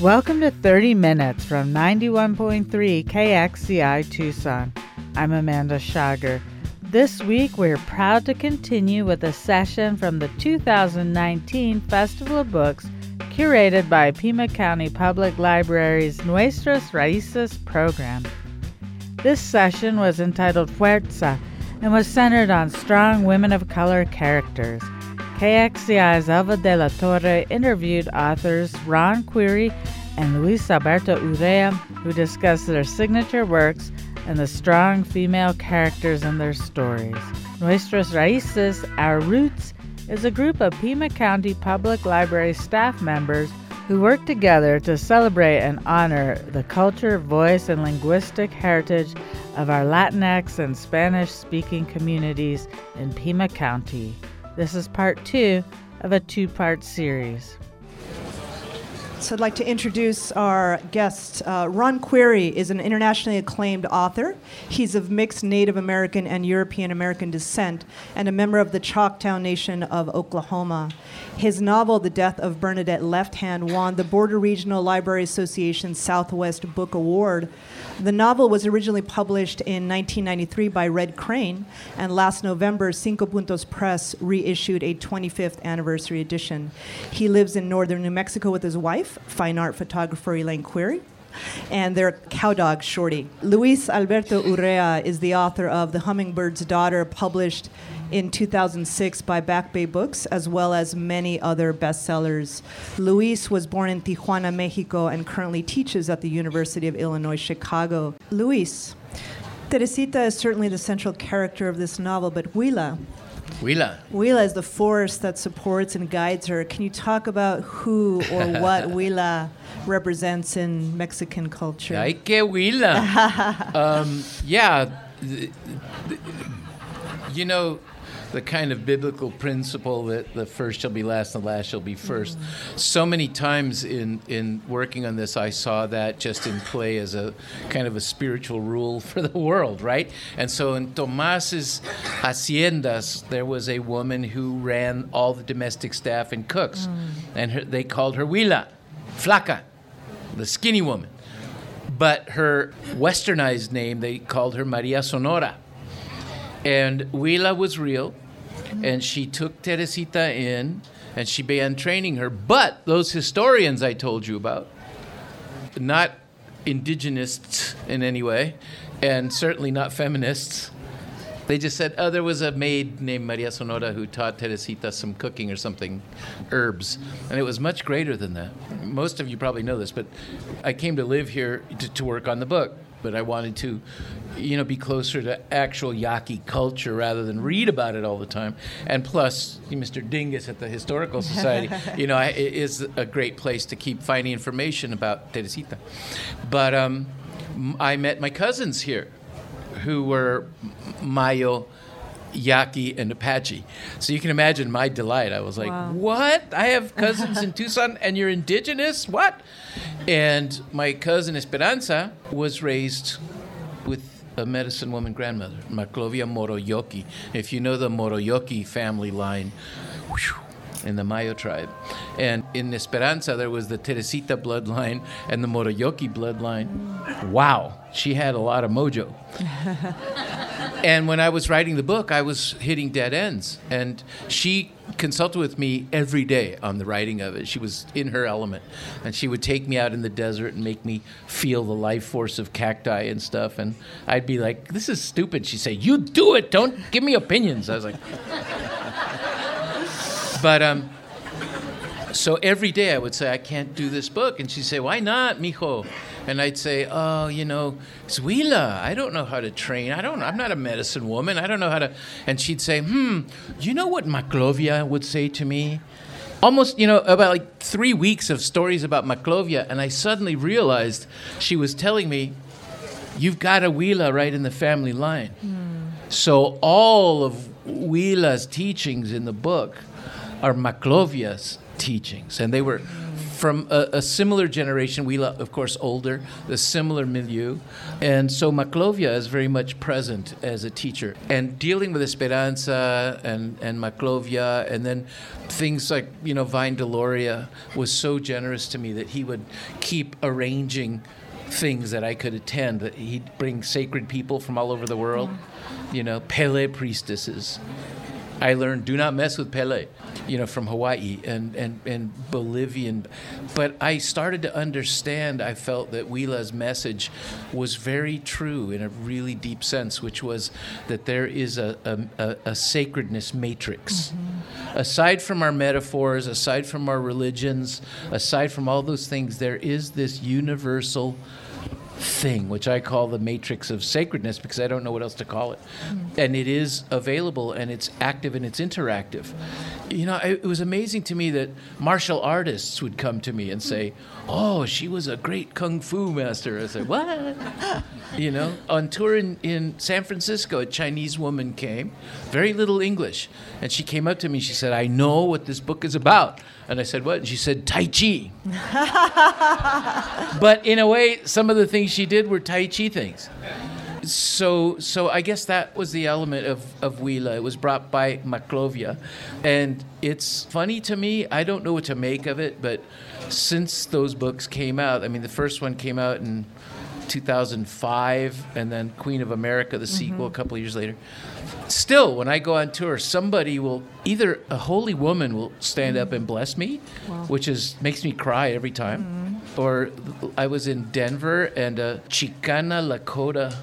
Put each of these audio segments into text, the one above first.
Welcome to 30 Minutes from 91.3 KXCI Tucson. I'm Amanda Schager. This week, we're proud to continue with a session from the 2019 Festival of Books curated by Pima County Public Library's Nuestras Raíces program. This session was entitled Fuerza and was centered on strong women of color characters. KXCI's Elva de la Torre interviewed authors Ron Querry and Luis Alberto Urrea, who discussed their signature works and the strong female characters in their stories. Nuestras Raíces, Our Roots, is a group of Pima County Public Library staff members who work together to celebrate and honor the culture, voice, and linguistic heritage of our Latinx and Spanish speaking communities in Pima County. This is part two of a two part series. So I'd like to introduce our guest. Uh, Ron Querry is an internationally acclaimed author. He's of mixed Native American and European American descent and a member of the Choctaw Nation of Oklahoma. His novel, The Death of Bernadette Left Hand, won the Border Regional Library Association Southwest Book Award. The novel was originally published in 1993 by Red Crane, and last November, Cinco Puntos Press reissued a 25th anniversary edition. He lives in northern New Mexico with his wife, fine art photographer Elaine Querry and their cow dog Shorty. Luis Alberto Urrea is the author of The Hummingbird's Daughter, published in 2006 by Back Bay Books, as well as many other bestsellers. Luis was born in Tijuana, Mexico, and currently teaches at the University of Illinois Chicago. Luis, Teresita is certainly the central character of this novel, but Huila, Huila. Huila is the force that supports and guides her. Can you talk about who or what Huila represents in Mexican culture? Ay, que Huila. um, yeah. th- th- you know, the kind of biblical principle that the first shall be last and the last shall be first. So many times in, in working on this, I saw that just in play as a kind of a spiritual rule for the world, right? And so in Tomas's haciendas, there was a woman who ran all the domestic staff and cooks, mm. and her, they called her Huila, flaca, the skinny woman. But her westernized name, they called her Maria Sonora. And Huila was real, and she took Teresita in, and she began training her. But those historians I told you about, not indigenous in any way, and certainly not feminists, they just said, oh, there was a maid named Maria Sonora who taught Teresita some cooking or something, herbs. And it was much greater than that. Most of you probably know this, but I came to live here to, to work on the book. But I wanted to, you know, be closer to actual Yaqui culture rather than read about it all the time. And plus, Mr. Dingus at the Historical Society, you know, is a great place to keep finding information about Teresita. But um, I met my cousins here who were Mayo, Yaqui, and Apache. So you can imagine my delight. I was like, Wow. what? I have cousins in Tucson and you're indigenous? What? And my cousin Esperanza was raised with a medicine woman grandmother, Maclovia Moroyoki. If you know the Moroyoki family line, whew, in the Mayo tribe. And in Esperanza, there was the Teresita bloodline and the Moroyoki bloodline. Wow, she had a lot of mojo. and when I was writing the book, I was hitting dead ends. And she consulted with me every day on the writing of it. She was in her element. And she would take me out in the desert and make me feel the life force of cacti and stuff. And I'd be like, this is stupid. She'd say, you do it. Don't give me opinions. I was like, but um, so every day I would say, I can't do this book. And she'd say, Why not, mijo? And I'd say, Oh, you know, it's Huila. I don't know how to train. I don't I'm not a medicine woman. I don't know how to. And she'd say, Hmm, you know what Maclovia would say to me? Almost, you know, about like three weeks of stories about Maclovia. And I suddenly realized she was telling me, You've got a Huila right in the family line. So all of Huila's teachings in the book are Maclovia's teachings, and they were from a, a similar generation. We, of course, older, the similar milieu. And so Maclovia is very much present as a teacher. And dealing with Esperanza and, and Maclovia, and then things like, you know, Vine Deloria was so generous to me that he would keep arranging things that I could attend. That he'd bring sacred people from all over the world, you know, Pele priestesses. I learned do not mess with Pele, you know, from Hawaii and, and, and Bolivian. But I started to understand, I felt that Huila's message was very true in a really deep sense, which was that there is a, a, a, a sacredness matrix. Mm-hmm. Aside from our metaphors, aside from our religions, aside from all those things, there is this universal thing, which I call the matrix of sacredness because I don't know what else to call it. Mm-hmm. And it is available and it's active and it's interactive. You know, it, it was amazing to me that martial artists would come to me and say, mm-hmm. Oh, she was a great kung fu master. I said, What? you know, on tour in, in San Francisco, a Chinese woman came, very little English. And she came up to me, she said, I know what this book is about. And I said, What? And she said, Tai Chi. but in a way, some of the things she did were Tai Chi things. So, so I guess that was the element of, of Huila. It was brought by Maclovia. And it's funny to me, I don't know what to make of it, but since those books came out, I mean, the first one came out in 2005, and then Queen of America, the mm-hmm. sequel, a couple years later. Still, when I go on tour, somebody will either a holy woman will stand up and bless me, which is makes me cry every time. Mm-hmm. Or I was in Denver, and a Chicana Lakota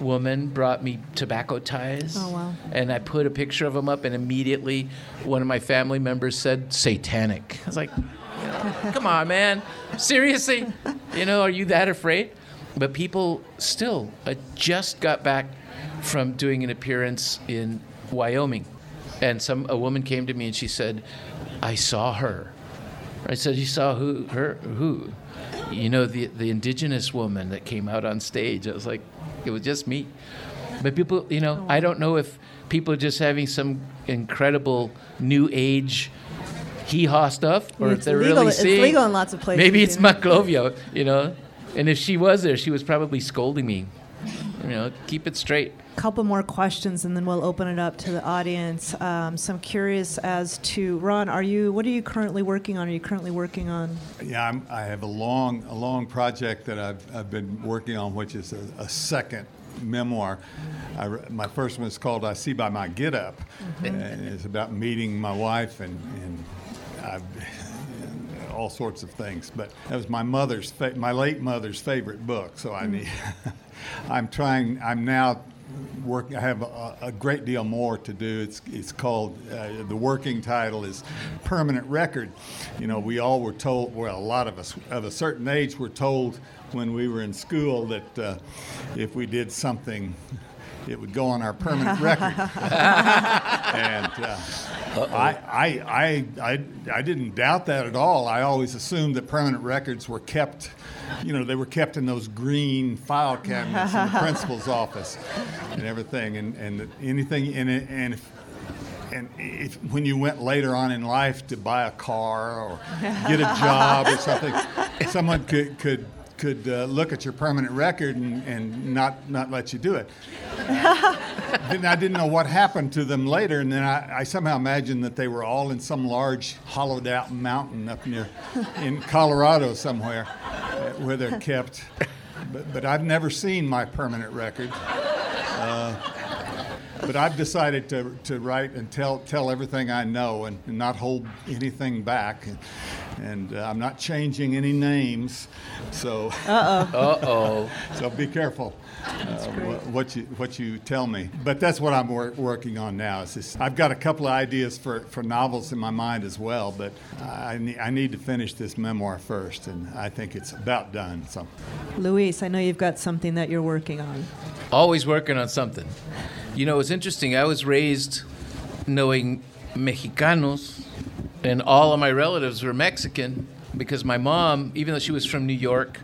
woman brought me tobacco ties. Oh, wow. And I put a picture of them up, and immediately one of my family members said satanic. I was like, come on, man. Seriously? You know, are you that afraid? But people still, I just got back from doing an appearance in Wyoming. And some a woman came to me and she said, I saw her. I said, You saw who her who? You know, the the indigenous woman that came out on stage. I was like, it was just me. But people, you know, I don't know if people are just having some incredible new age hee haw stuff, or mm, It's if they're legal- really it's seeing. legal in lots of places, Maybe it's. Maclovia, you know. And if she was there, she was probably scolding me. You know, keep it straight. couple more questions and then we'll open it up to the audience. Um, so I'm curious as to Ron, are you what are you currently working on? Are you currently working on? Yeah, I'm, I have a long, a long project that I've, I've been working on, which is a, a second memoir. I, my first one is called "I See by My Get Up," and it's about meeting my wife and and I've, all sorts of things. But that was my mother's, fa- my late mother's favorite book. So I need, I'm trying. I'm now work. I have a, a great deal more to do. It's it's called uh, the working title is permanent record. You know, we all were told. Well, a lot of us of a certain age were told when we were in school that uh, if we did something. It would go on our permanent record, and uh, I, I, I, I, I didn't doubt that at all. I always assumed that permanent records were kept, you know, they were kept in those green file cabinets in the principal's office and everything. And, and anything, and, it- and if, and if, when you went later on in life to buy a car or get a job or something, someone could, could, could uh, look at your permanent record and, and not, not let you do it. then I didn't know what happened to them later, and then I, I somehow imagined that they were all in some large hollowed out mountain up near in Colorado somewhere where they're kept. But, but I've never seen my permanent record. Uh, but I've decided to, to write and tell, tell everything I know and, and not hold anything back. And, and uh, I'm not changing any names. So, Uh oh. so be careful uh, what you what you tell me. But that's what I'm wor- working on now. Is this, I've got a couple of ideas for, for novels in my mind as well, but I, ne- I need to finish this memoir first, and I think it's about done. So. Luis, I know you've got something that you're working on. Always working on something. You know, it's interesting. I was raised knowing Mexicanos, and all of my relatives were Mexican because my mom, even though she was from New York,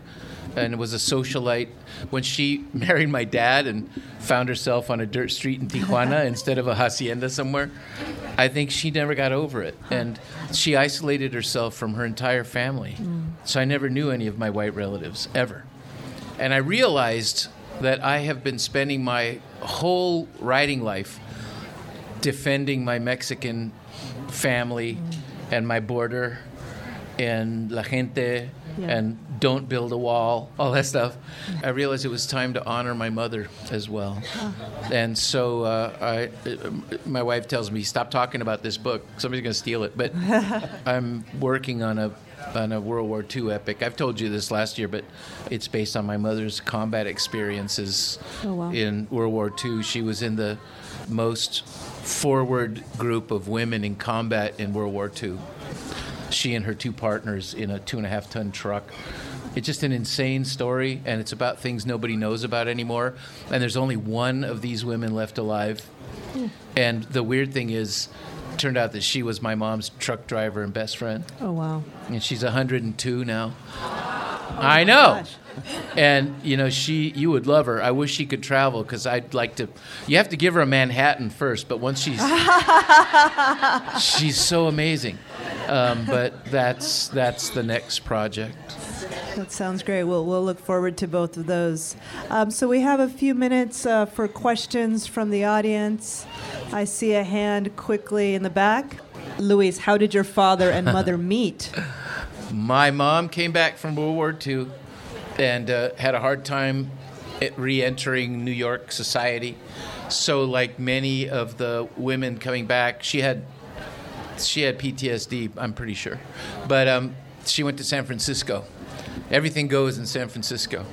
and was a socialite. When she married my dad and found herself on a dirt street in Tijuana instead of a hacienda somewhere, I think she never got over it. And she isolated herself from her entire family. Hmm. So I never knew any of my white relatives, ever. And I realized that I have been spending my whole writing life defending my Mexican family hmm. and my border and la gente Yeah. and don't build a wall, all that stuff. I realized it was time to honor my mother as well. And so uh, I, uh, my wife tells me, stop talking about this book. Somebody's going to steal it. But I'm working on a on a World War II epic. I've told you this last year, but it's based on my mother's combat experiences Oh, wow. in World War II. She was in the most forward group of women in combat in World War II. She and her two partners in a two and a half ton truck. It's just an insane story, and it's about things nobody knows about anymore. And there's only one of these women left alive. Hmm. And the weird thing is, it turned out that she was my mom's truck driver and best friend. Oh, wow. And she's 102 now. Oh, I know. gosh. And you know, she you would love her. I wish she could travel because I'd like to. You have to give her a Manhattan first, but once she's she's so amazing. Um, but that's that's the next project. That sounds great. We'll, we'll look forward to both of those. Um, so we have a few minutes uh, for questions from the audience. I see a hand quickly in the back. Luis, how did your father and mother meet? My mom came back from World War II and uh, had a hard time at re-entering New York society. So, like many of the women coming back, she had she had PTSD. I'm pretty sure, but um, she went to San Francisco. Everything goes in San Francisco,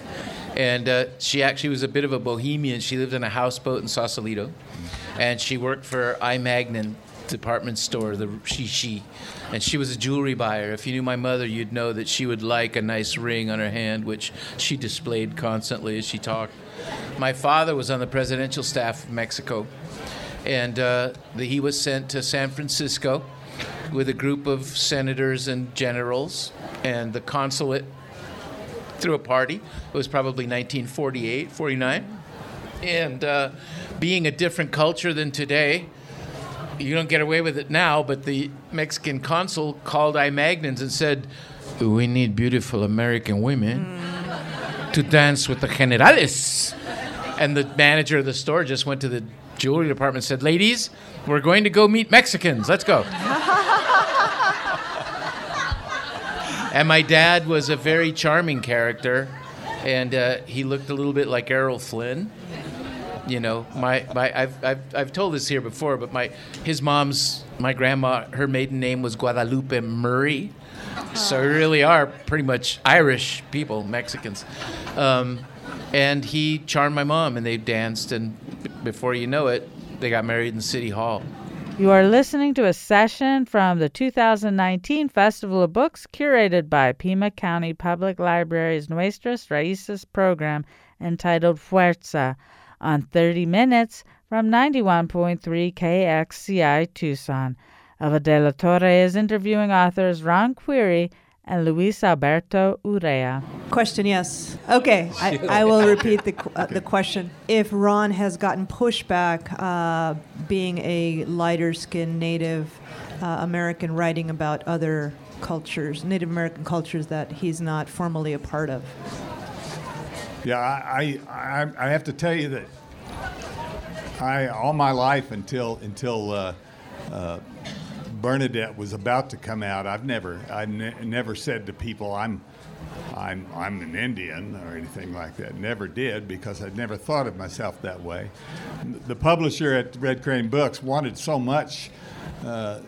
and uh, she actually was a bit of a bohemian. She lived in a houseboat in Sausalito, and she worked for I Magnin department store, the Shishi, and she was a jewelry buyer. If you knew my mother, you'd know that she would like a nice ring on her hand, which she displayed constantly as she talked. My father was on the presidential staff of Mexico, and uh, the, he was sent to San Francisco with a group of senators and generals, and the consulate threw a party. It was probably 1948, 49. And uh, being a different culture than today, you don't get away with it now, but the Mexican consul called I Magnin's and said, We need beautiful American women to dance with the generales. And the manager of the store just went to the jewelry department and said, Ladies, we're going to go meet Mexicans. Let's go. and my dad was a very charming character, and uh, he looked a little bit like Errol Flynn you know my, my I've, I've, I've told this here before but my his mom's my grandma her maiden name was guadalupe murray. So we really are pretty much irish people mexicans. Um, and he charmed my mom and they danced and b- before you know it they got married in city hall. You are listening to a session from the 2019 Festival of Books curated by Pima County Public Library's Nuestras Raíces program entitled Fuerza on 30 Minutes from 91.3 KXCI Tucson. Eva de la Torre is interviewing authors Ron Querry and Luis Alberto Urrea. Question, yes. Okay, I, I will repeat the, qu- uh, the question. If Ron has gotten pushback uh, being a lighter skinned Native uh, American writing about other cultures, Native American cultures that he's not formally a part of. Yeah, I, I, I- have to tell you that I all my life until until uh, uh, Bernadette was about to come out, I've never I ne- never said to people I'm I'm I'm an Indian or anything like that. Never did because I'd never thought of myself that way. The publisher at Red Crane Books wanted so much. Uh,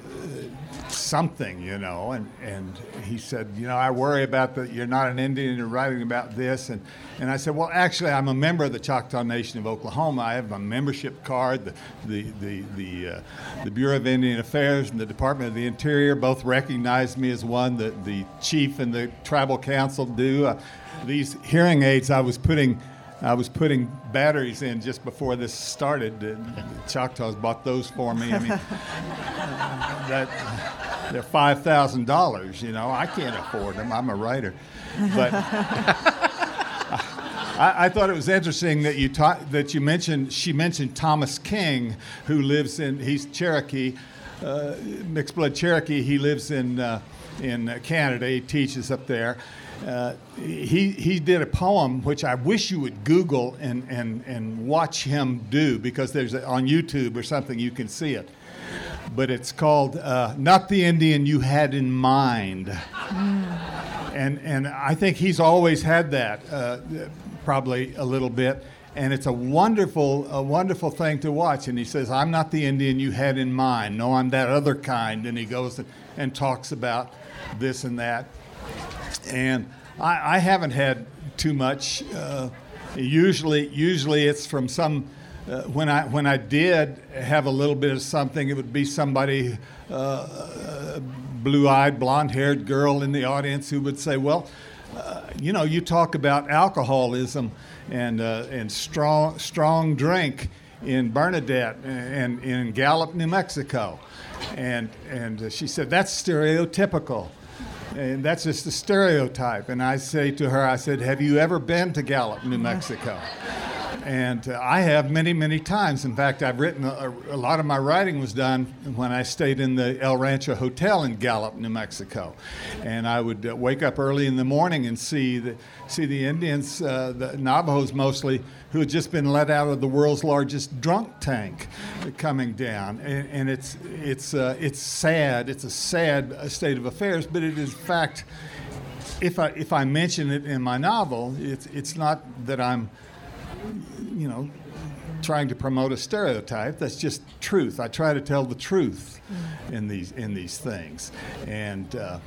something, you know, and, and he said, you know, I worry about that you're not an Indian, you're writing about this, and, and I said, well, actually, I'm a member of the Choctaw Nation of Oklahoma. I have my membership card. The the the the, uh, the Bureau of Indian Affairs and the Department of the Interior both recognize me as one that the chief and the tribal council do. Uh, these hearing aids I was putting. I was putting batteries in just before this started. The Choctaws bought those for me. I mean, that they're five thousand dollars. You know, I can't afford them. I'm a writer, but I, I, thought it was interesting that you ta- that you mentioned she mentioned Thomas King, who lives in he's Cherokee, uh, mixed blood Cherokee. He lives in uh, in Canada. He teaches up there. Uh, he he did a poem which I wish you would Google and and and watch him do because there's a, on YouTube or something you can see it. But it's called uh, "Not the Indian You Had in Mind." Mm and and I think he's always had that, uh, probably a little bit. And it's a wonderful, a wonderful thing to watch. And he says, "I'm not the Indian you had in mind. No, I'm that other kind." And he goes and, and talks about this and that. And I, I haven't had too much. Uh, usually, usually it's from some. Uh, when I when I did have a little bit of something, it would be somebody uh, blue eyed, blonde haired girl in the audience who would say, Well, uh, you know, you talk about alcoholism and, uh, and strong, strong drink in Bernadette and, in Gallup, New Mexico. And, and she said, That's stereotypical. And that's just a stereotype. And I say to her, I said, Have you ever been to Gallup, New Mexico? And uh, I have many, many times. In fact, I've written a, a, lot of my writing was done when I stayed in the El Rancho Hotel in Gallup, New Mexico. And I would uh, wake up early in the morning and see the, see the Indians, uh, the Navajos mostly, who had just been let out of the world's largest drunk tank coming down. And, and it's, it's, uh, it's sad. It's a sad uh, state of affairs, but it is fact. If I, if I mention it in my novel, it's, it's not that I'm you know, trying to promote a stereotype. That's just truth. I try to tell the truth in these in these things, and uh,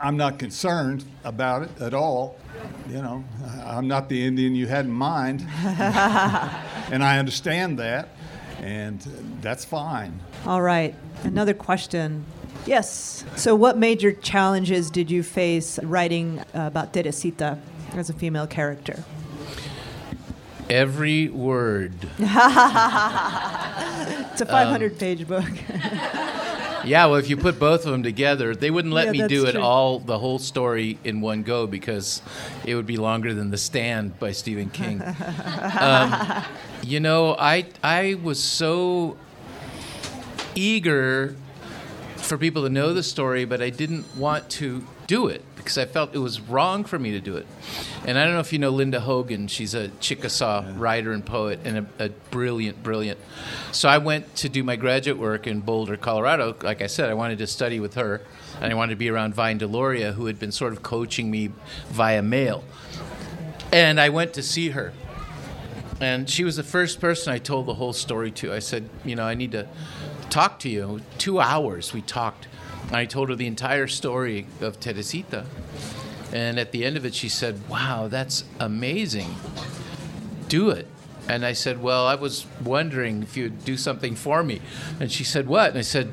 I'm not concerned about it at all. You know, I'm not the Indian you had in mind, and I understand that, and that's fine. All right, another question. Yes. So, what major challenges did you face writing about Teresita as a female character? Every word. it's a 500 um, page book. yeah, well, if you put both of them together, they wouldn't let yeah, me do it true. all, the whole story in one go because it would be longer than The Stand by Stephen King. um, you know, I, I was so eager for people to know the story, but I didn't want to do it because I felt it was wrong for me to do it. And I don't know if you know Linda Hogan. She's a Chickasaw yeah. writer and poet and a, a, brilliant, brilliant. So I went to do my graduate work in Boulder, Colorado. Like I said, I wanted to study with her, and I wanted to be around Vine Deloria, who had been sort of coaching me via mail. And I went to see her. And she was the first person I told the whole story to. I said, you know, I need to talk to you. Two hours we talked I told her the entire story of Teresita. And at the end of it, she said, Wow, that's amazing. Do it. And I said, Well, I was wondering if you'd do something for me. And she said, What? And I said,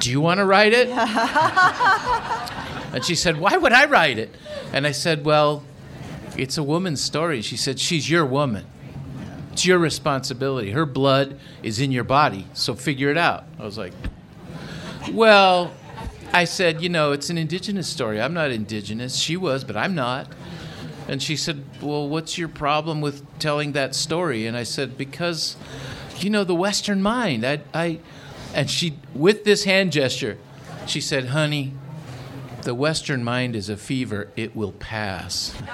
Do you want to write it? and she said, Why would I write it? And I said, Well, it's a woman's story. She said, She's your woman. It's your responsibility. Her blood is in your body, so figure it out. I was like, Well, I said, you know, it's an indigenous story. I'm not indigenous. She was, but I'm not. And she said, well, what's your problem with telling that story? And I said, because, you know, the Western mind. I, I, and she, with this hand gesture, she said, honey, the Western mind is a fever. It will pass.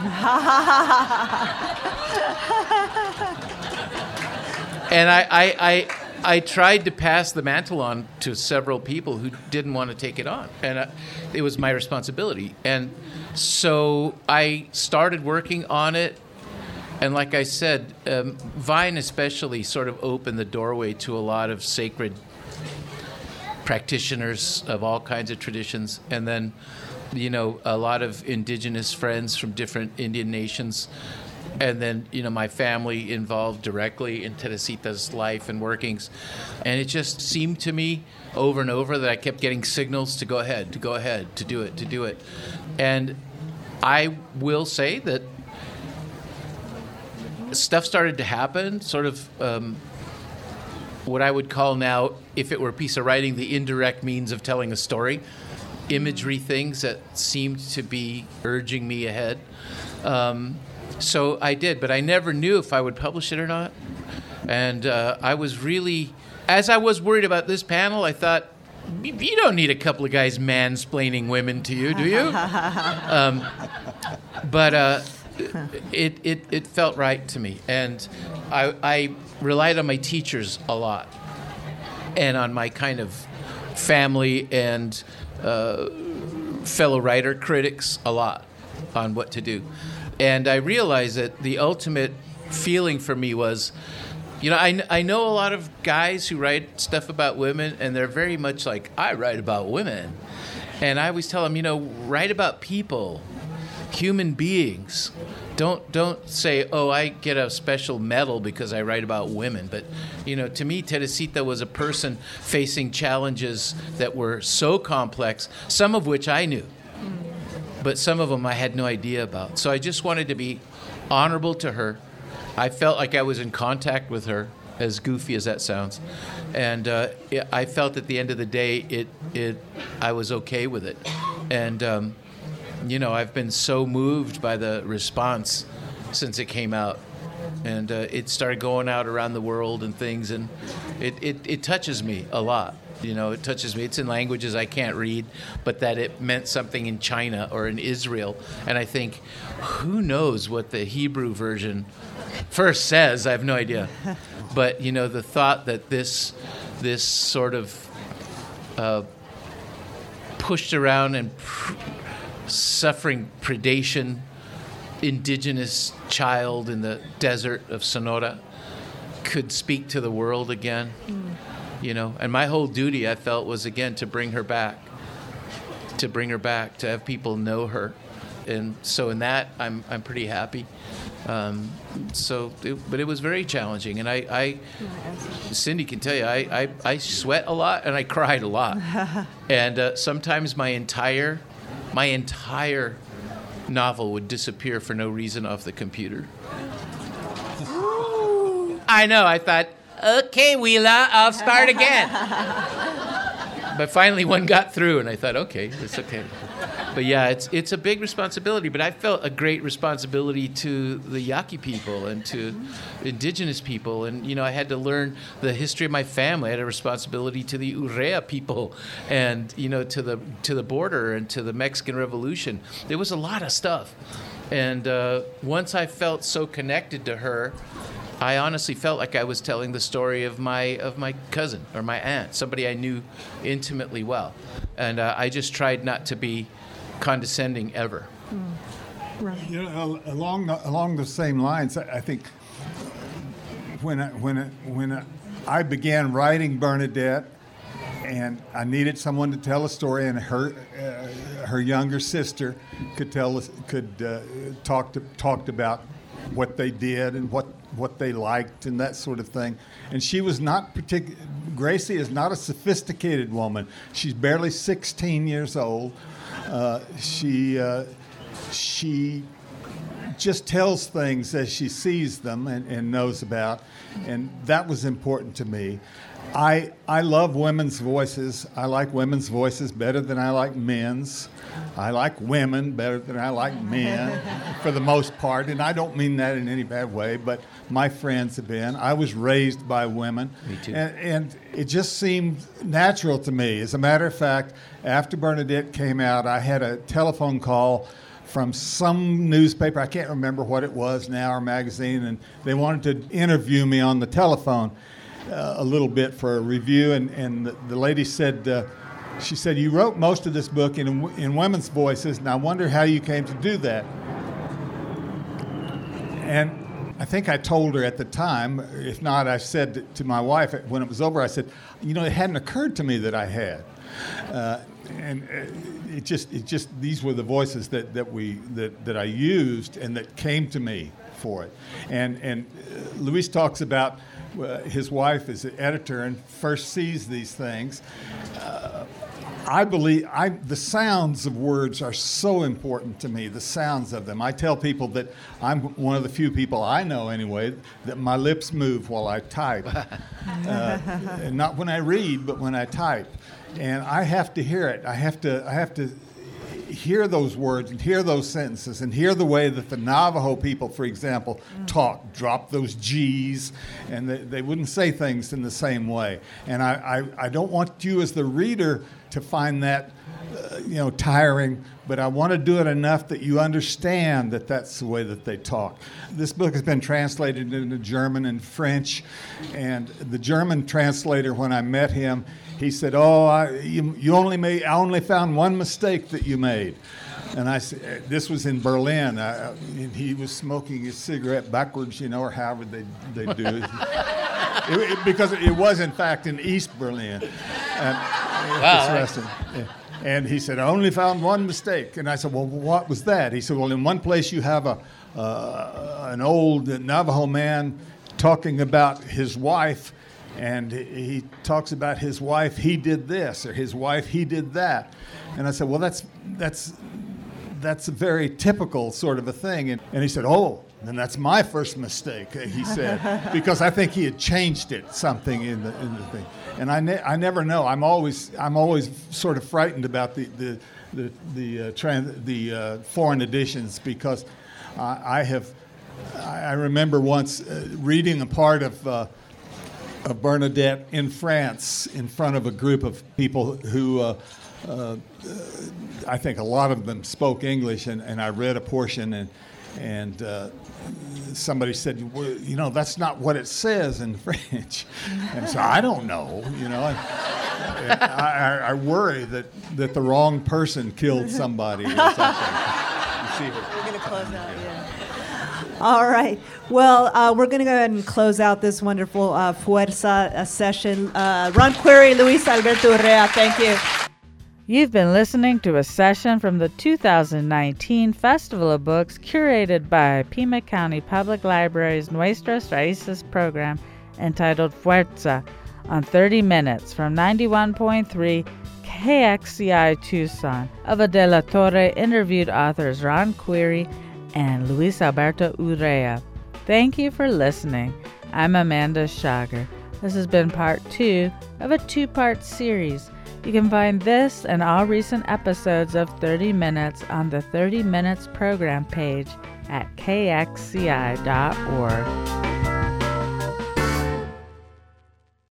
and I, I, I I tried to pass the mantle on to several people who didn't want to take it on, and uh, it was my responsibility. And so I started working on it. And like I said, um, Vine especially sort of opened the doorway to a lot of sacred practitioners of all kinds of traditions. And then, you know, a lot of indigenous friends from different Indian nations and then you know my family involved directly in Teresita's life and workings, and it just seemed to me over and over that I kept getting signals to go ahead, to go ahead, to do it, to do it, and I will say that stuff started to happen, sort of. Um, what I would call now, if it were a piece of writing, the indirect means of telling a story, imagery things that seemed to be urging me ahead. Um, so I did, but I never knew if I would publish it or not. And uh, I was really, as I was worried about this panel, I thought, you don't need a couple of guys mansplaining women to you, do you? um, but uh, it, it, it felt right to me. And I, I relied on my teachers a lot and on my kind of family and uh, fellow writer critics a lot on what to do. And I realized that the ultimate feeling for me was you know, I, I know a lot of guys who write stuff about women, and they're very much like, I write about women. And I always tell them, you know, write about people, human beings. Don't don't say, oh, I get a special medal because I write about women. But you know, to me, Teresita was a person facing challenges that were so complex, some of which I knew, but some of them I had no idea about. So I just wanted to be honorable to her I felt like I was in contact with her, as goofy as that sounds, and uh, I felt at the end of the day, it it I was okay with it, and um, you know I've been so moved by the response since it came out, and uh, it started going out around the world and things, and it, it it touches me a lot. You know, it touches me. It's in languages I can't read, but that it meant something in China or in Israel. And I think, who knows what the Hebrew version first says. I have no idea. But you know, the thought that this this sort of uh, pushed around and pr- suffering predation, indigenous child in the desert of Sonora could speak to the world again. Mm. You know, and my whole duty I felt was again to bring her back, to bring her back, to have people know her, and so in that I'm I'm pretty happy. Um, so, it, but it was very challenging, and I, I, Cindy can tell you, I, I, I sweat a lot and I cried a lot, and uh, sometimes my entire, my entire novel would disappear for no reason off the computer. I know. I thought, okay, Huila, I'll start again. but finally, one got through, and I thought, okay, it's okay but yeah, it's it's a big responsibility. But I felt a great responsibility to the Yaqui people and to indigenous people, and you know, I had to learn the history of my family. I had a responsibility to the Urrea people, and you know, to the to the border and to the Mexican Revolution. There was a lot of stuff, and uh, once I felt so connected to her. I honestly felt like I was telling the story of my of my cousin or my aunt, somebody I knew intimately well, and uh, I just tried not to be condescending ever. Mm. Right. You know, along the, along the same lines, I think when I, when I, when I, I began writing Bernadette, and I needed someone to tell a story, and her uh, her younger sister could tell could uh, talk to, talked about what they did and what what they liked and that sort of thing. And she was not particular. Gracie is not a sophisticated woman. She's barely 16 years old. Uh, she uh, she just tells things as she sees them and, and, knows about, and that was important to me. I I love women's voices. I like women's voices better than I like men's. I like women better than I like men, for the most part, and I don't mean that in any bad way. But my friends have been. I was raised by women, me too, and, and it just seemed natural to me. As a matter of fact, after Bernadette came out, I had a telephone call from some newspaper. I can't remember what it was now or magazine, and they wanted to interview me on the telephone uh, a little bit for a review. And, and the, the lady said, uh, she said, You wrote most of this book in, in women's voices, and I wonder how you came to do that. And I think I told her at the time, if not, I said to my wife when it was over, I said, You know, it hadn't occurred to me that I had. Uh, and uh, it just, it just, these were the voices that, that we, that, that I used and that came to me for it. And, and uh, Luis talks about his wife is an editor and first sees these things. Uh, I believe I, the sounds of words are so important to me, the sounds of them. I tell people that I'm one of the few people I know, anyway, that my lips move while I type. uh, not when I read, but when I type. And I have to hear it. I have to, I have to hear those words and hear those sentences and hear the way that the Navajo people, for example, mm. talk, drop those G's, and they, they wouldn't say things in the same way. And I, I, I don't want you as the reader to find that, uh, you know, tiring, but I want to do it enough that you understand that that's the way that they talk. This book has been translated into German and French, and the German translator, when I met him, he said, "Oh, I, you, you only made. I only found one mistake that you made." And I said, "This was in Berlin. I, he was smoking his cigarette backwards, you know, or however they they do it, it because it was in fact in East Berlin." And, Wow. and he said, I only found one mistake. And I said, Well, what was that? He said, Well, in one place you have a, uh, an old Navajo man talking about his wife, and he he talks about his wife, he did this, or his wife, he did that. And I said, Well, that's, that's, that's a very typical sort of a thing. And, and he said, Oh, then that's my first mistake, he said, because I think he had changed it something in the, in the thing. And I, ne- I never know. I'm always, I'm always sort of frightened about the, the, the, the, uh, tran- the uh, foreign editions because I, I have, I remember once uh, reading a part of, uh, of Bernadette in France in front of a group of people who uh, uh, I think a lot of them spoke English, and, and I read a portion, and and uh, somebody said, well, you know, that's not what it says in French, and so I don't know, you know. And, and I, I, I worry that, that the wrong person killed somebody or something. You see, We're going to close out, yeah. All right. Well, uh, we're going to go ahead and close out this wonderful uh, Fuerza uh, session. Uh, Ron Querry, Luis Alberto Urrea, thank you. You've been listening to a session from the 2019 Festival of Books curated by Pima County Public Library's Nuestras Raíces program entitled Fuerza on 30 Minutes from 91.3 KXCI Tucson. Ava de la Torre interviewed authors Ron Querry and Luis Alberto Urrea. Thank you for listening. I'm Amanda Schager. This has been part two of a two part series. You can find this and all recent episodes of 30 Minutes on the 30 Minutes program page at kxci.org.